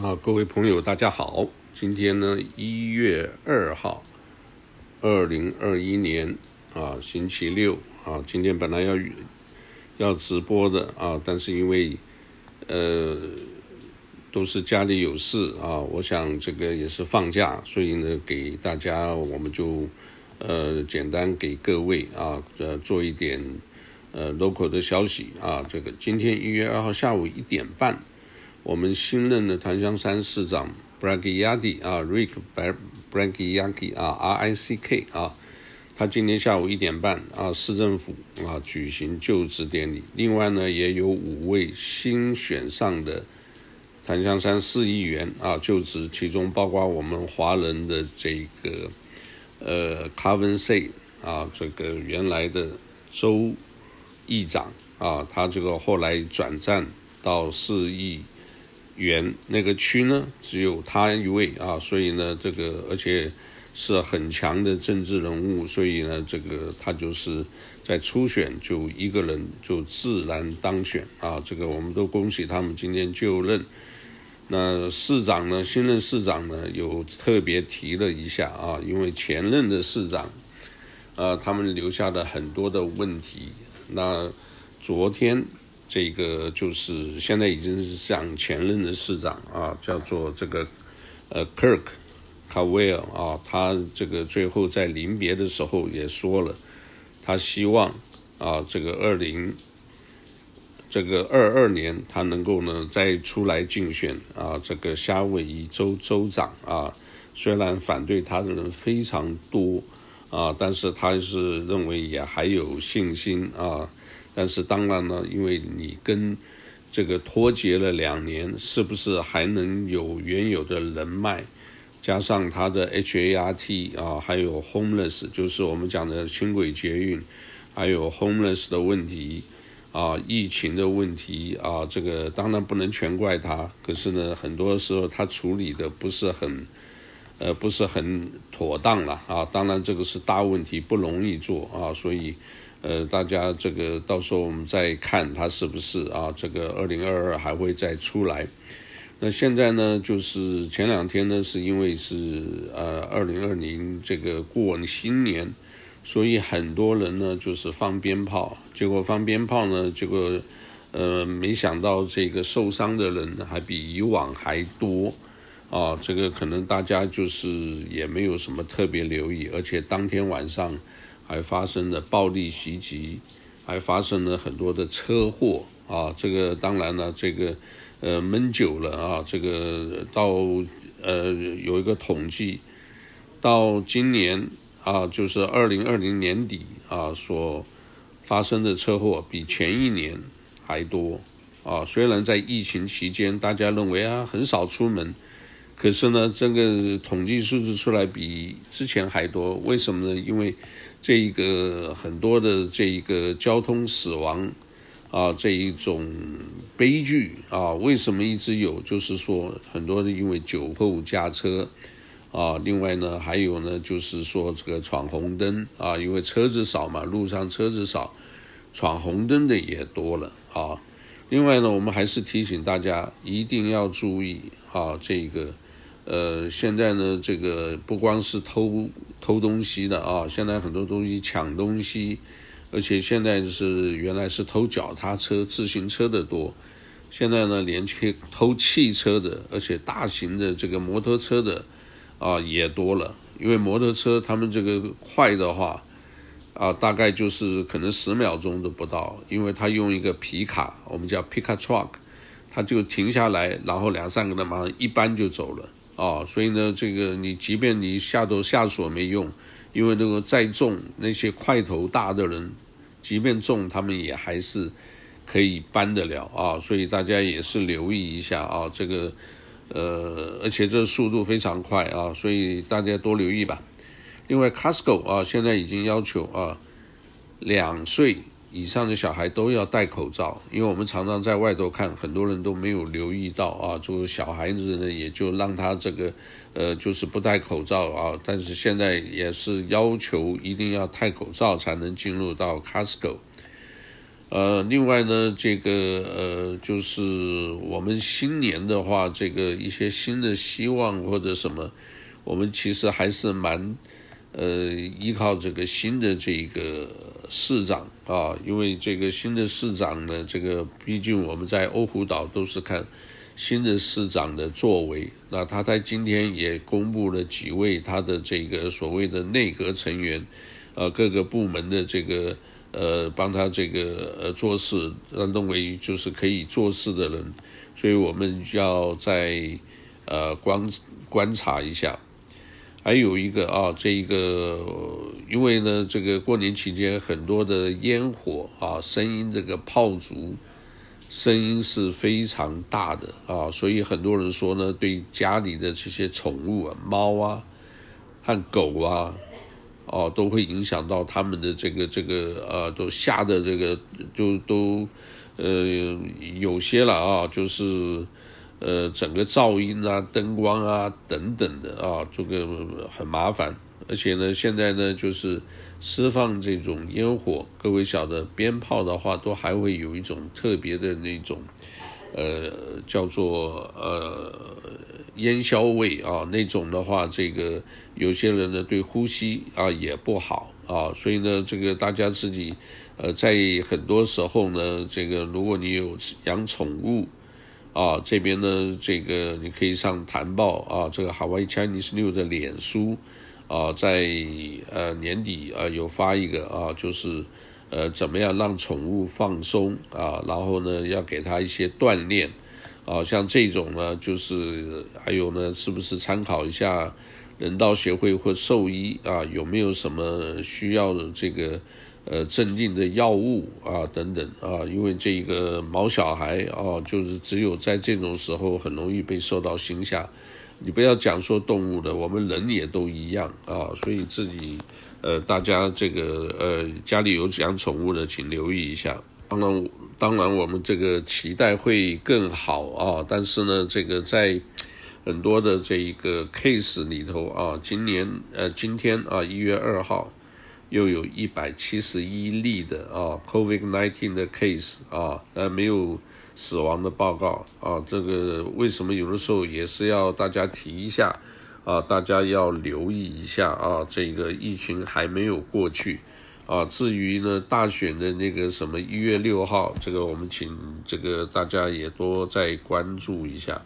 啊，各位朋友，大家好！今天呢，一月二号，二零二一年啊，星期六啊。今天本来要要直播的啊，但是因为呃都是家里有事啊，我想这个也是放假，所以呢，给大家我们就呃简单给各位啊呃做一点呃 local 的消息啊。这个今天一月二号下午一点半。我们新任的檀香山市长 Brickyacky 啊，Rick Brickyacky 啊，R I C K 啊，他今天下午一点半啊，市政府啊举行就职典礼。另外呢，也有五位新选上的檀香山市议员啊就职，其中包括我们华人的这个呃 Kevin C 啊，这个原来的州议长啊，他这个后来转战到市议。原那个区呢，只有他一位啊，所以呢，这个而且是很强的政治人物，所以呢，这个他就是在初选就一个人就自然当选啊，这个我们都恭喜他们今天就任。那市长呢，新任市长呢，有特别提了一下啊，因为前任的市长，呃，他们留下了很多的问题。那昨天。这个就是现在已经是像前任的市长啊，叫做这个呃 Kirk Cavell 啊，他这个最后在临别的时候也说了，他希望啊这个二零这个二二年他能够呢再出来竞选啊这个夏威夷州州长啊，虽然反对他的人非常多啊，但是他是认为也还有信心啊。但是当然呢，因为你跟这个脱节了两年，是不是还能有原有的人脉，加上他的 HART 啊，还有 homeless，就是我们讲的轻轨捷运，还有 homeless 的问题啊，疫情的问题啊，这个当然不能全怪他，可是呢，很多时候他处理的不是很，呃，不是很妥当了啊。当然这个是大问题，不容易做啊，所以。呃，大家这个到时候我们再看他是不是啊，这个二零二二还会再出来。那现在呢，就是前两天呢，是因为是呃二零二零这个过新年，所以很多人呢就是放鞭炮，结果放鞭炮呢，结果呃没想到这个受伤的人还比以往还多啊，这个可能大家就是也没有什么特别留意，而且当天晚上。还发生了暴力袭击，还发生了很多的车祸啊！这个当然了，这个呃闷久了啊，这个到呃有一个统计，到今年啊，就是二零二零年底啊，所发生的车祸比前一年还多啊。虽然在疫情期间，大家认为啊很少出门，可是呢，这个统计数字出来比之前还多，为什么呢？因为这一个很多的这一个交通死亡啊，这一种悲剧啊，为什么一直有？就是说很多的因为酒后驾车啊，另外呢还有呢就是说这个闯红灯啊，因为车子少嘛，路上车子少，闯红灯的也多了啊。另外呢，我们还是提醒大家一定要注意啊，这个。呃，现在呢，这个不光是偷偷东西的啊，现在很多东西抢东西，而且现在就是原来是偷脚踏车、自行车的多，现在呢，连去偷汽车的，而且大型的这个摩托车的啊也多了。因为摩托车他们这个快的话啊，大概就是可能十秒钟都不到，因为他用一个皮卡，我们叫 pickup truck，他就停下来，然后两三个人马上一搬就走了。啊，所以呢，这个你即便你下头下锁没用，因为那个再重那些块头大的人，即便重他们也还是可以搬得了啊。所以大家也是留意一下啊，这个呃，而且这速度非常快啊，所以大家多留意吧。另外，Costco 啊，现在已经要求啊，两岁。以上的小孩都要戴口罩，因为我们常常在外头看，很多人都没有留意到啊。这个小孩子呢，也就让他这个，呃，就是不戴口罩啊。但是现在也是要求一定要戴口罩才能进入到 Costco。呃，另外呢，这个呃，就是我们新年的话，这个一些新的希望或者什么，我们其实还是蛮呃依靠这个新的这个市长啊，因为这个新的市长呢，这个毕竟我们在欧胡岛都是看。新的市长的作为，那他在今天也公布了几位他的这个所谓的内阁成员，呃，各个部门的这个呃，帮他这个呃做事，认为就是可以做事的人，所以我们要再呃观观察一下。还有一个啊，这一个因为呢，这个过年期间很多的烟火啊，声音这个炮竹。声音是非常大的啊，所以很多人说呢，对家里的这些宠物啊，猫啊和狗啊，哦，都会影响到他们的这个这个呃，都吓得这个就都呃有些了啊，就是呃整个噪音啊、灯光啊等等的啊，这个很麻烦。而且呢，现在呢，就是释放这种烟火，各位晓得，鞭炮的话，都还会有一种特别的那种，呃，叫做呃烟硝味啊，那种的话，这个有些人呢对呼吸啊也不好啊，所以呢，这个大家自己呃在很多时候呢，这个如果你有养宠物啊，这边呢，这个你可以上谈报啊，这个 Hawaii Chinese New 的脸书。啊，在呃年底啊有发一个啊，就是呃怎么样让宠物放松啊，然后呢要给它一些锻炼啊，像这种呢就是还有呢是不是参考一下人道协会或兽医啊有没有什么需要的这个呃镇定的药物啊等等啊，因为这个毛小孩啊就是只有在这种时候很容易被受到惊吓。你不要讲说动物的，我们人也都一样啊，所以自己，呃，大家这个呃家里有养宠物的，请留意一下。当然，当然我们这个期待会更好啊，但是呢，这个在很多的这一个 case 里头啊，今年呃今天啊一月二号又有一百七十一例的啊 COVID-19 的 case 啊，呃没有。死亡的报告啊，这个为什么有的时候也是要大家提一下啊？大家要留意一下啊，这个疫情还没有过去啊。至于呢，大选的那个什么一月六号，这个我们请这个大家也多再关注一下。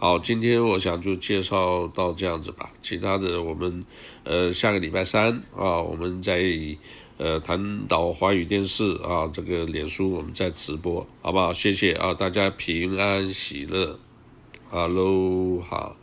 好，今天我想就介绍到这样子吧，其他的我们呃下个礼拜三啊，我们再。呃，谈到华语电视啊，这个脸书我们再直播，好不好？谢谢啊，大家平安喜乐，哈喽，好。